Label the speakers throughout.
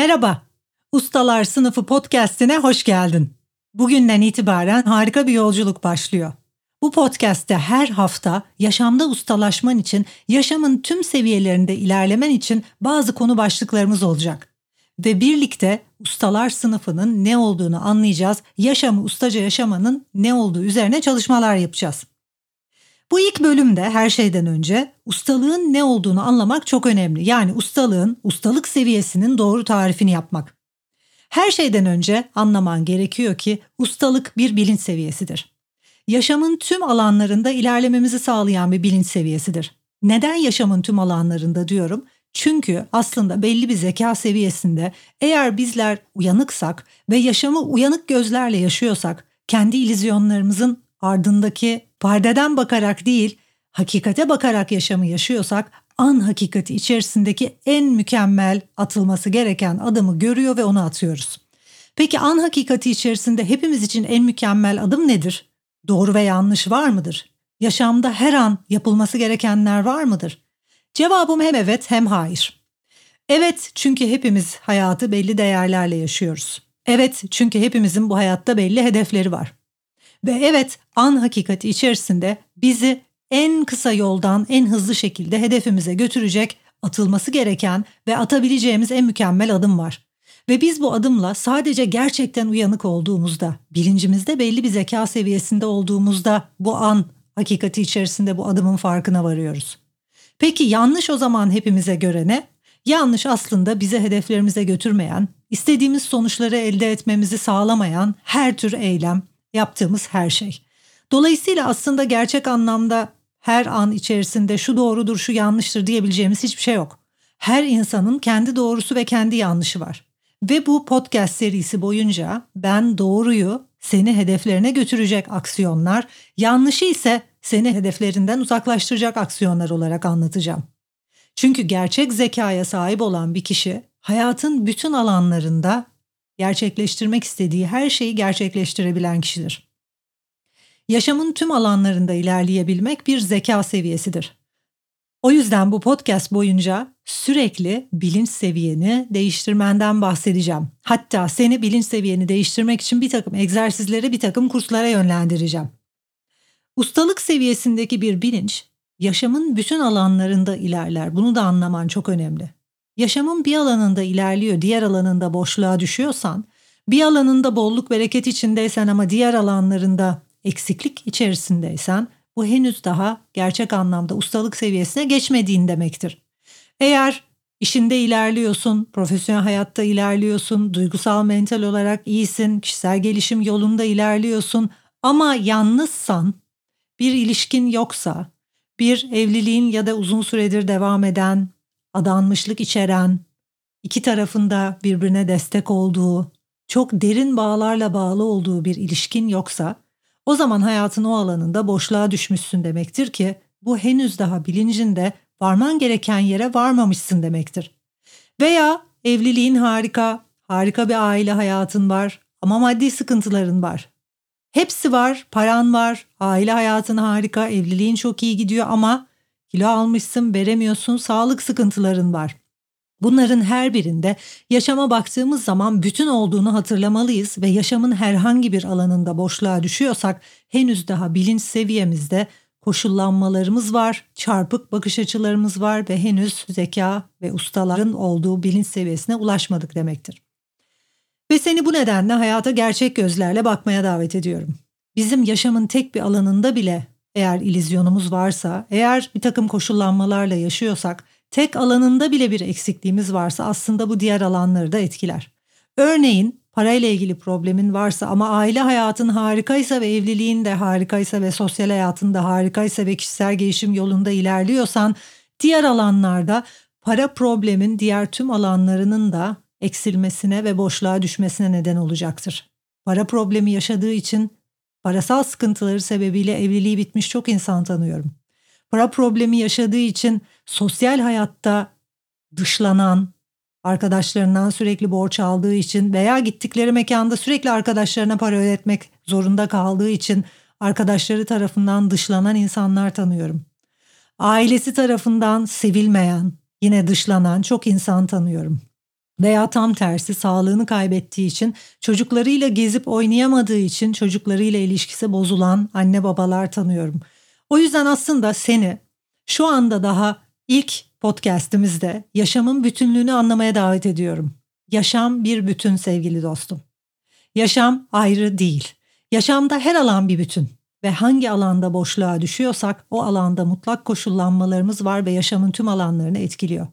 Speaker 1: Merhaba. Ustalar Sınıfı podcast'ine hoş geldin. Bugünden itibaren harika bir yolculuk başlıyor. Bu podcast'te her hafta yaşamda ustalaşman için, yaşamın tüm seviyelerinde ilerlemen için bazı konu başlıklarımız olacak. Ve birlikte ustalar sınıfının ne olduğunu anlayacağız, yaşamı ustaca yaşamanın ne olduğu üzerine çalışmalar yapacağız. Bu ilk bölümde her şeyden önce ustalığın ne olduğunu anlamak çok önemli. Yani ustalığın, ustalık seviyesinin doğru tarifini yapmak. Her şeyden önce anlaman gerekiyor ki ustalık bir bilinç seviyesidir. Yaşamın tüm alanlarında ilerlememizi sağlayan bir bilinç seviyesidir. Neden yaşamın tüm alanlarında diyorum? Çünkü aslında belli bir zeka seviyesinde eğer bizler uyanıksak ve yaşamı uyanık gözlerle yaşıyorsak, kendi ilizyonlarımızın ardındaki perdeden bakarak değil, hakikate bakarak yaşamı yaşıyorsak an hakikati içerisindeki en mükemmel atılması gereken adımı görüyor ve onu atıyoruz. Peki an hakikati içerisinde hepimiz için en mükemmel adım nedir? Doğru ve yanlış var mıdır? Yaşamda her an yapılması gerekenler var mıdır? Cevabım hem evet hem hayır. Evet çünkü hepimiz hayatı belli değerlerle yaşıyoruz. Evet çünkü hepimizin bu hayatta belli hedefleri var. Ve evet an hakikati içerisinde bizi en kısa yoldan en hızlı şekilde hedefimize götürecek atılması gereken ve atabileceğimiz en mükemmel adım var. Ve biz bu adımla sadece gerçekten uyanık olduğumuzda, bilincimizde belli bir zeka seviyesinde olduğumuzda bu an hakikati içerisinde bu adımın farkına varıyoruz. Peki yanlış o zaman hepimize göre ne? Yanlış aslında bize hedeflerimize götürmeyen, istediğimiz sonuçları elde etmemizi sağlamayan her tür eylem, yaptığımız her şey. Dolayısıyla aslında gerçek anlamda her an içerisinde şu doğrudur, şu yanlıştır diyebileceğimiz hiçbir şey yok. Her insanın kendi doğrusu ve kendi yanlışı var. Ve bu podcast serisi boyunca ben doğruyu seni hedeflerine götürecek aksiyonlar, yanlışı ise seni hedeflerinden uzaklaştıracak aksiyonlar olarak anlatacağım. Çünkü gerçek zekaya sahip olan bir kişi hayatın bütün alanlarında gerçekleştirmek istediği her şeyi gerçekleştirebilen kişidir. Yaşamın tüm alanlarında ilerleyebilmek bir zeka seviyesidir. O yüzden bu podcast boyunca sürekli bilinç seviyeni değiştirmenden bahsedeceğim. Hatta seni bilinç seviyeni değiştirmek için bir takım egzersizlere, bir takım kurslara yönlendireceğim. Ustalık seviyesindeki bir bilinç yaşamın bütün alanlarında ilerler. Bunu da anlaman çok önemli. Yaşamın bir alanında ilerliyor, diğer alanında boşluğa düşüyorsan, bir alanında bolluk bereket içindeysen ama diğer alanlarında eksiklik içerisindeysen bu henüz daha gerçek anlamda ustalık seviyesine geçmediğin demektir. Eğer işinde ilerliyorsun, profesyonel hayatta ilerliyorsun, duygusal mental olarak iyisin, kişisel gelişim yolunda ilerliyorsun ama yalnızsan, bir ilişkin yoksa, bir evliliğin ya da uzun süredir devam eden, adanmışlık içeren, iki tarafında birbirine destek olduğu, çok derin bağlarla bağlı olduğu bir ilişkin yoksa o zaman hayatın o alanında boşluğa düşmüşsün demektir ki bu henüz daha bilincinde varman gereken yere varmamışsın demektir. Veya evliliğin harika, harika bir aile hayatın var ama maddi sıkıntıların var. Hepsi var, paran var, aile hayatın harika, evliliğin çok iyi gidiyor ama kilo almışsın, veremiyorsun, sağlık sıkıntıların var. Bunların her birinde yaşama baktığımız zaman bütün olduğunu hatırlamalıyız ve yaşamın herhangi bir alanında boşluğa düşüyorsak henüz daha bilinç seviyemizde koşullanmalarımız var, çarpık bakış açılarımız var ve henüz zeka ve ustaların olduğu bilinç seviyesine ulaşmadık demektir. Ve seni bu nedenle hayata gerçek gözlerle bakmaya davet ediyorum. Bizim yaşamın tek bir alanında bile eğer ilizyonumuz varsa, eğer bir takım koşullanmalarla yaşıyorsak tek alanında bile bir eksikliğimiz varsa aslında bu diğer alanları da etkiler. Örneğin parayla ilgili problemin varsa ama aile hayatın harikaysa ve evliliğin de harikaysa ve sosyal hayatın da harikaysa ve kişisel gelişim yolunda ilerliyorsan diğer alanlarda para problemin diğer tüm alanlarının da eksilmesine ve boşluğa düşmesine neden olacaktır. Para problemi yaşadığı için parasal sıkıntıları sebebiyle evliliği bitmiş çok insan tanıyorum. Para problemi yaşadığı için sosyal hayatta dışlanan, arkadaşlarından sürekli borç aldığı için veya gittikleri mekanda sürekli arkadaşlarına para ödetmek zorunda kaldığı için arkadaşları tarafından dışlanan insanlar tanıyorum. Ailesi tarafından sevilmeyen, yine dışlanan çok insan tanıyorum. Veya tam tersi sağlığını kaybettiği için, çocuklarıyla gezip oynayamadığı için çocuklarıyla ilişkisi bozulan anne babalar tanıyorum. O yüzden aslında seni şu anda daha ilk podcast'imizde yaşamın bütünlüğünü anlamaya davet ediyorum. Yaşam bir bütün sevgili dostum. Yaşam ayrı değil. Yaşamda her alan bir bütün ve hangi alanda boşluğa düşüyorsak o alanda mutlak koşullanmalarımız var ve yaşamın tüm alanlarını etkiliyor.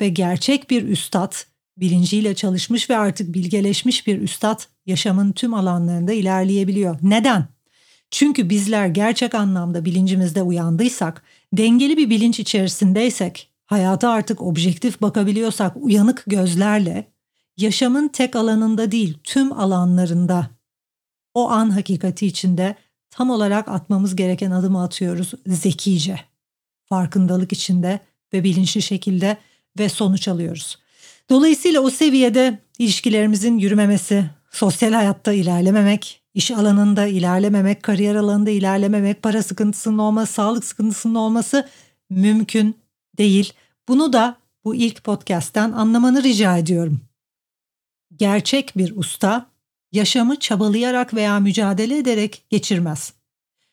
Speaker 1: Ve gerçek bir üstad, bilinciyle çalışmış ve artık bilgeleşmiş bir üstad yaşamın tüm alanlarında ilerleyebiliyor. Neden? Çünkü bizler gerçek anlamda bilincimizde uyandıysak, dengeli bir bilinç içerisindeysek, hayata artık objektif bakabiliyorsak uyanık gözlerle, yaşamın tek alanında değil tüm alanlarında o an hakikati içinde tam olarak atmamız gereken adımı atıyoruz zekice, farkındalık içinde ve bilinçli şekilde ve sonuç alıyoruz. Dolayısıyla o seviyede ilişkilerimizin yürümemesi, sosyal hayatta ilerlememek, iş alanında ilerlememek, kariyer alanında ilerlememek, para sıkıntısının olması, sağlık sıkıntısının olması mümkün değil. Bunu da bu ilk podcast'ten anlamanı rica ediyorum. Gerçek bir usta yaşamı çabalayarak veya mücadele ederek geçirmez.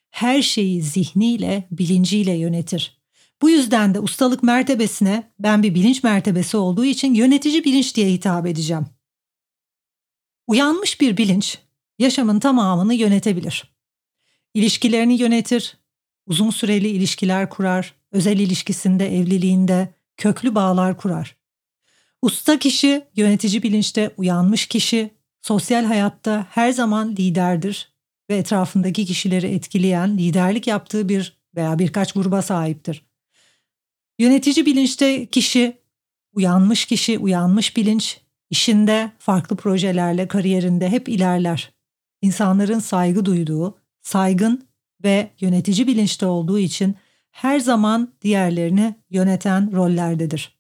Speaker 1: Her şeyi zihniyle, bilinciyle yönetir. Bu yüzden de ustalık mertebesine ben bir bilinç mertebesi olduğu için yönetici bilinç diye hitap edeceğim. Uyanmış bir bilinç yaşamın tamamını yönetebilir. İlişkilerini yönetir, uzun süreli ilişkiler kurar, özel ilişkisinde, evliliğinde köklü bağlar kurar. Usta kişi, yönetici bilinçte uyanmış kişi, sosyal hayatta her zaman liderdir ve etrafındaki kişileri etkileyen, liderlik yaptığı bir veya birkaç gruba sahiptir. Yönetici bilinçte kişi, uyanmış kişi, uyanmış bilinç, işinde, farklı projelerle, kariyerinde hep ilerler. İnsanların saygı duyduğu, saygın ve yönetici bilinçte olduğu için her zaman diğerlerini yöneten rollerdedir.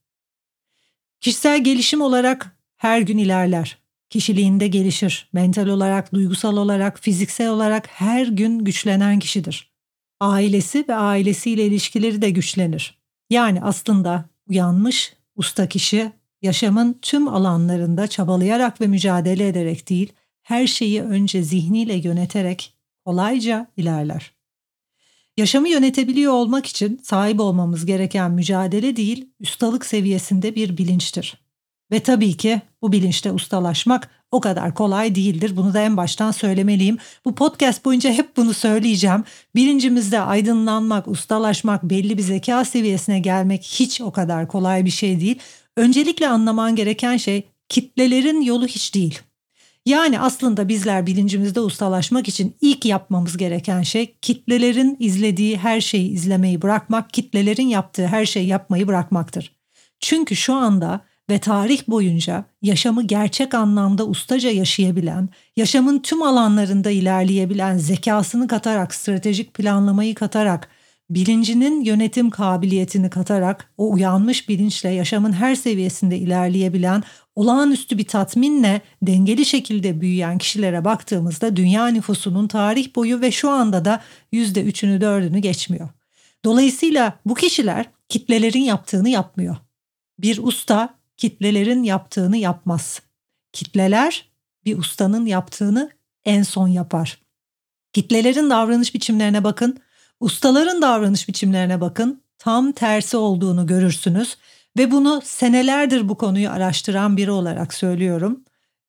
Speaker 1: Kişisel gelişim olarak her gün ilerler. Kişiliğinde gelişir. Mental olarak, duygusal olarak, fiziksel olarak her gün güçlenen kişidir. Ailesi ve ailesiyle ilişkileri de güçlenir. Yani aslında uyanmış usta kişi yaşamın tüm alanlarında çabalayarak ve mücadele ederek değil, her şeyi önce zihniyle yöneterek kolayca ilerler. Yaşamı yönetebiliyor olmak için sahip olmamız gereken mücadele değil, ustalık seviyesinde bir bilinçtir. Ve tabii ki bu bilinçte ustalaşmak o kadar kolay değildir. Bunu da en baştan söylemeliyim. Bu podcast boyunca hep bunu söyleyeceğim. Bilincimizde aydınlanmak, ustalaşmak, belli bir zeka seviyesine gelmek hiç o kadar kolay bir şey değil. Öncelikle anlaman gereken şey kitlelerin yolu hiç değil. Yani aslında bizler bilincimizde ustalaşmak için ilk yapmamız gereken şey kitlelerin izlediği her şeyi izlemeyi bırakmak, kitlelerin yaptığı her şeyi yapmayı bırakmaktır. Çünkü şu anda ve tarih boyunca yaşamı gerçek anlamda ustaca yaşayabilen, yaşamın tüm alanlarında ilerleyebilen, zekasını katarak, stratejik planlamayı katarak, bilincinin yönetim kabiliyetini katarak o uyanmış bilinçle yaşamın her seviyesinde ilerleyebilen, olağanüstü bir tatminle dengeli şekilde büyüyen kişilere baktığımızda dünya nüfusunun tarih boyu ve şu anda da %3'ünü 4'ünü geçmiyor. Dolayısıyla bu kişiler kitlelerin yaptığını yapmıyor. Bir usta kitlelerin yaptığını yapmaz. Kitleler bir ustanın yaptığını en son yapar. Kitlelerin davranış biçimlerine bakın, ustaların davranış biçimlerine bakın. Tam tersi olduğunu görürsünüz ve bunu senelerdir bu konuyu araştıran biri olarak söylüyorum.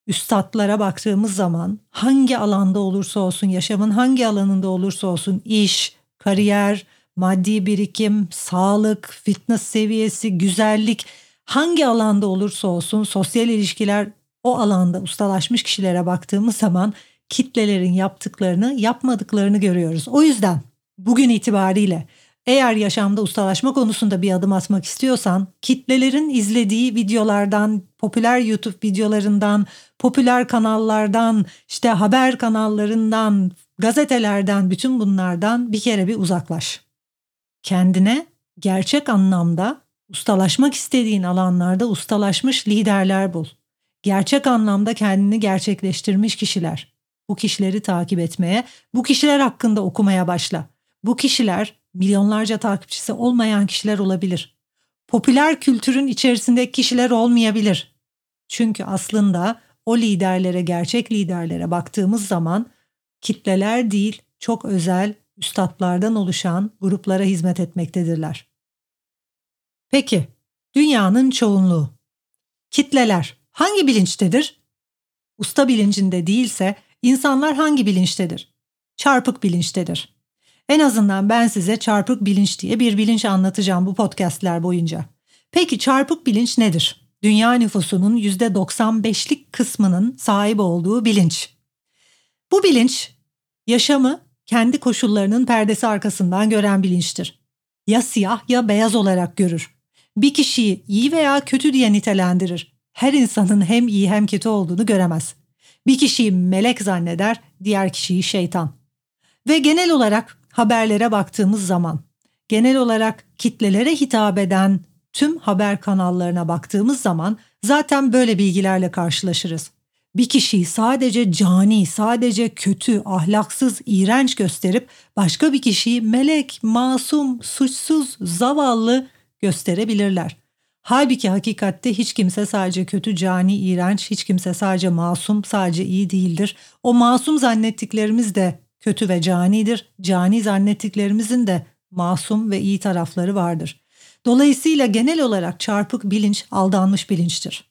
Speaker 1: Üstadlara baktığımız zaman hangi alanda olursa olsun, yaşamın hangi alanında olursa olsun iş, kariyer, maddi birikim, sağlık, fitness seviyesi, güzellik hangi alanda olursa olsun sosyal ilişkiler O alanda ustalaşmış kişilere baktığımız zaman kitlelerin yaptıklarını, yapmadıklarını görüyoruz. O yüzden bugün itibariyle eğer yaşamda ustalaşma konusunda bir adım atmak istiyorsan kitlelerin izlediği videolardan, popüler YouTube videolarından, popüler kanallardan, işte haber kanallarından, gazetelerden, bütün bunlardan bir kere bir uzaklaş. Kendine gerçek anlamda ustalaşmak istediğin alanlarda ustalaşmış liderler bul. Gerçek anlamda kendini gerçekleştirmiş kişiler. Bu kişileri takip etmeye, bu kişiler hakkında okumaya başla. Bu kişiler milyonlarca takipçisi olmayan kişiler olabilir. Popüler kültürün içerisinde kişiler olmayabilir. Çünkü aslında o liderlere, gerçek liderlere baktığımız zaman kitleler değil, çok özel üstadlardan oluşan gruplara hizmet etmektedirler. Peki, dünyanın çoğunluğu. Kitleler hangi bilinçtedir? Usta bilincinde değilse insanlar hangi bilinçtedir? Çarpık bilinçtedir. En azından ben size çarpık bilinç diye bir bilinç anlatacağım bu podcastler boyunca. Peki çarpık bilinç nedir? Dünya nüfusunun %95'lik kısmının sahip olduğu bilinç. Bu bilinç yaşamı kendi koşullarının perdesi arkasından gören bilinçtir. Ya siyah ya beyaz olarak görür. Bir kişiyi iyi veya kötü diye nitelendirir. Her insanın hem iyi hem kötü olduğunu göremez. Bir kişiyi melek zanneder, diğer kişiyi şeytan. Ve genel olarak haberlere baktığımız zaman, genel olarak kitlelere hitap eden tüm haber kanallarına baktığımız zaman zaten böyle bilgilerle karşılaşırız. Bir kişiyi sadece cani, sadece kötü, ahlaksız, iğrenç gösterip başka bir kişiyi melek, masum, suçsuz, zavallı gösterebilirler. Halbuki hakikatte hiç kimse sadece kötü, cani, iğrenç, hiç kimse sadece masum, sadece iyi değildir. O masum zannettiklerimiz de kötü ve canidir. Cani zannettiklerimizin de masum ve iyi tarafları vardır. Dolayısıyla genel olarak çarpık bilinç aldanmış bilinçtir.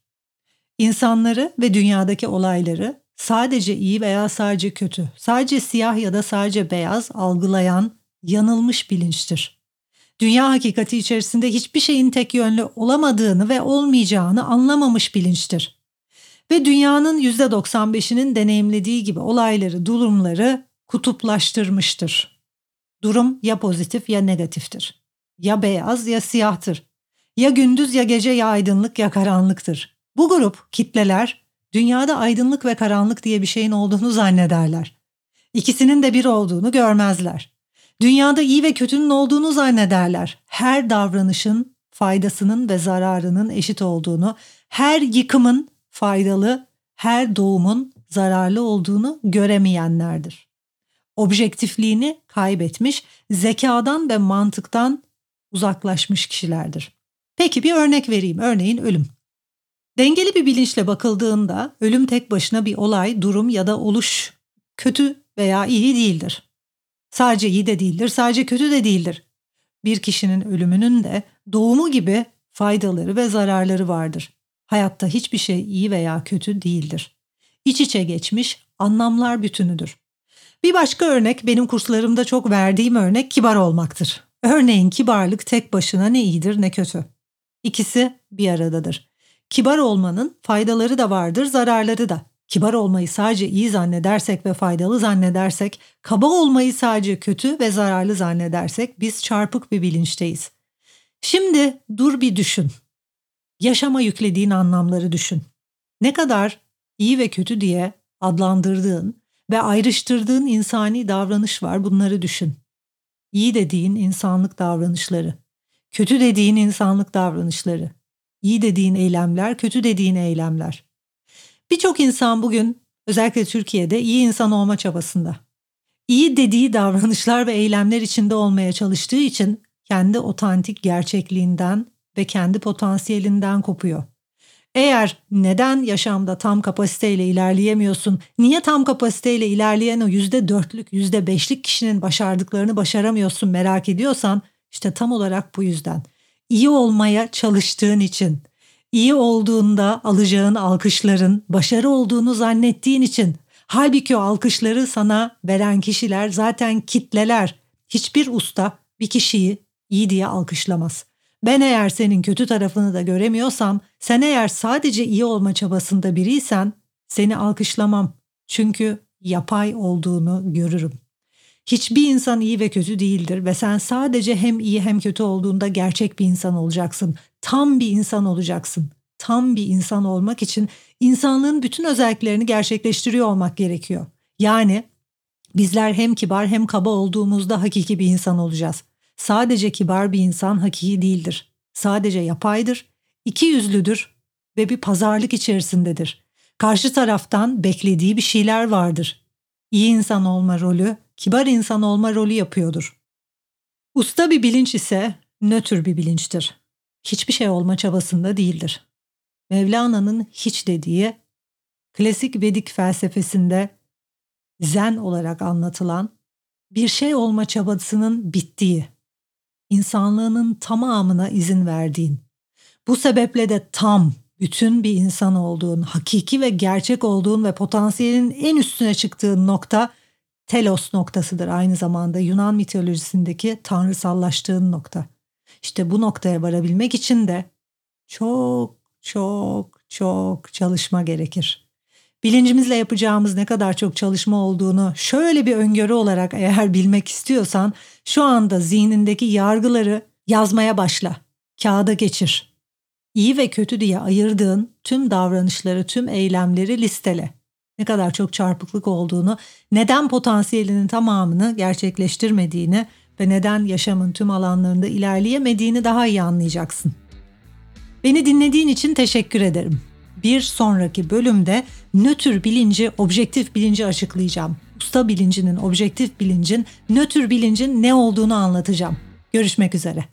Speaker 1: İnsanları ve dünyadaki olayları sadece iyi veya sadece kötü, sadece siyah ya da sadece beyaz algılayan yanılmış bilinçtir. Dünya hakikati içerisinde hiçbir şeyin tek yönlü olamadığını ve olmayacağını anlamamış bilinçtir. Ve dünyanın %95'inin deneyimlediği gibi olayları, durumları kutuplaştırmıştır. Durum ya pozitif ya negatiftir. Ya beyaz ya siyahtır. Ya gündüz ya gece ya aydınlık ya karanlıktır. Bu grup kitleler dünyada aydınlık ve karanlık diye bir şeyin olduğunu zannederler. İkisinin de bir olduğunu görmezler. Dünyada iyi ve kötünün olduğunu zannederler. Her davranışın faydasının ve zararının eşit olduğunu, her yıkımın faydalı, her doğumun zararlı olduğunu göremeyenlerdir. Objektifliğini kaybetmiş, zekadan ve mantıktan uzaklaşmış kişilerdir. Peki bir örnek vereyim. Örneğin ölüm. Dengeli bir bilinçle bakıldığında ölüm tek başına bir olay, durum ya da oluş kötü veya iyi değildir. Sadece iyi de değildir, sadece kötü de değildir. Bir kişinin ölümünün de doğumu gibi faydaları ve zararları vardır. Hayatta hiçbir şey iyi veya kötü değildir. İç içe geçmiş anlamlar bütünüdür. Bir başka örnek benim kurslarımda çok verdiğim örnek kibar olmaktır. Örneğin kibarlık tek başına ne iyidir ne kötü. İkisi bir aradadır. Kibar olmanın faydaları da vardır, zararları da. Kibar olmayı sadece iyi zannedersek ve faydalı zannedersek, kaba olmayı sadece kötü ve zararlı zannedersek biz çarpık bir bilinçteyiz. Şimdi dur bir düşün. Yaşama yüklediğin anlamları düşün. Ne kadar iyi ve kötü diye adlandırdığın ve ayrıştırdığın insani davranış var bunları düşün. İyi dediğin insanlık davranışları, kötü dediğin insanlık davranışları, iyi dediğin eylemler, kötü dediğin eylemler. Birçok insan bugün özellikle Türkiye'de iyi insan olma çabasında. İyi dediği davranışlar ve eylemler içinde olmaya çalıştığı için kendi otantik gerçekliğinden ve kendi potansiyelinden kopuyor. Eğer neden yaşamda tam kapasiteyle ilerleyemiyorsun, niye tam kapasiteyle ilerleyen o yüzde dörtlük, yüzde beşlik kişinin başardıklarını başaramıyorsun merak ediyorsan işte tam olarak bu yüzden. İyi olmaya çalıştığın için, iyi olduğunda alacağın alkışların başarı olduğunu zannettiğin için halbuki o alkışları sana veren kişiler zaten kitleler. Hiçbir usta bir kişiyi iyi diye alkışlamaz. Ben eğer senin kötü tarafını da göremiyorsam, sen eğer sadece iyi olma çabasında biriysen seni alkışlamam. Çünkü yapay olduğunu görürüm. Hiçbir insan iyi ve kötü değildir ve sen sadece hem iyi hem kötü olduğunda gerçek bir insan olacaksın. Tam bir insan olacaksın. Tam bir insan olmak için insanlığın bütün özelliklerini gerçekleştiriyor olmak gerekiyor. Yani bizler hem kibar hem kaba olduğumuzda hakiki bir insan olacağız. Sadece kibar bir insan hakiki değildir. Sadece yapaydır, iki yüzlüdür ve bir pazarlık içerisindedir. Karşı taraftan beklediği bir şeyler vardır. İyi insan olma rolü, kibar insan olma rolü yapıyordur. Usta bir bilinç ise nötr bir bilinçtir. Hiçbir şey olma çabasında değildir. Mevlana'nın hiç dediği, klasik Vedik felsefesinde zen olarak anlatılan bir şey olma çabasının bittiği, insanlığının tamamına izin verdiğin, bu sebeple de tam, bütün bir insan olduğun, hakiki ve gerçek olduğun ve potansiyelin en üstüne çıktığın nokta telos noktasıdır aynı zamanda Yunan mitolojisindeki tanrısallaştığın nokta. İşte bu noktaya varabilmek için de çok çok çok çalışma gerekir. Bilincimizle yapacağımız ne kadar çok çalışma olduğunu şöyle bir öngörü olarak eğer bilmek istiyorsan şu anda zihnindeki yargıları yazmaya başla. Kağıda geçir. İyi ve kötü diye ayırdığın tüm davranışları, tüm eylemleri listele. Ne kadar çok çarpıklık olduğunu, neden potansiyelinin tamamını gerçekleştirmediğini ve neden yaşamın tüm alanlarında ilerleyemediğini daha iyi anlayacaksın. Beni dinlediğin için teşekkür ederim. Bir sonraki bölümde nötr bilinci, objektif bilinci açıklayacağım. Usta bilincinin, objektif bilincin, nötr bilincin ne olduğunu anlatacağım. Görüşmek üzere.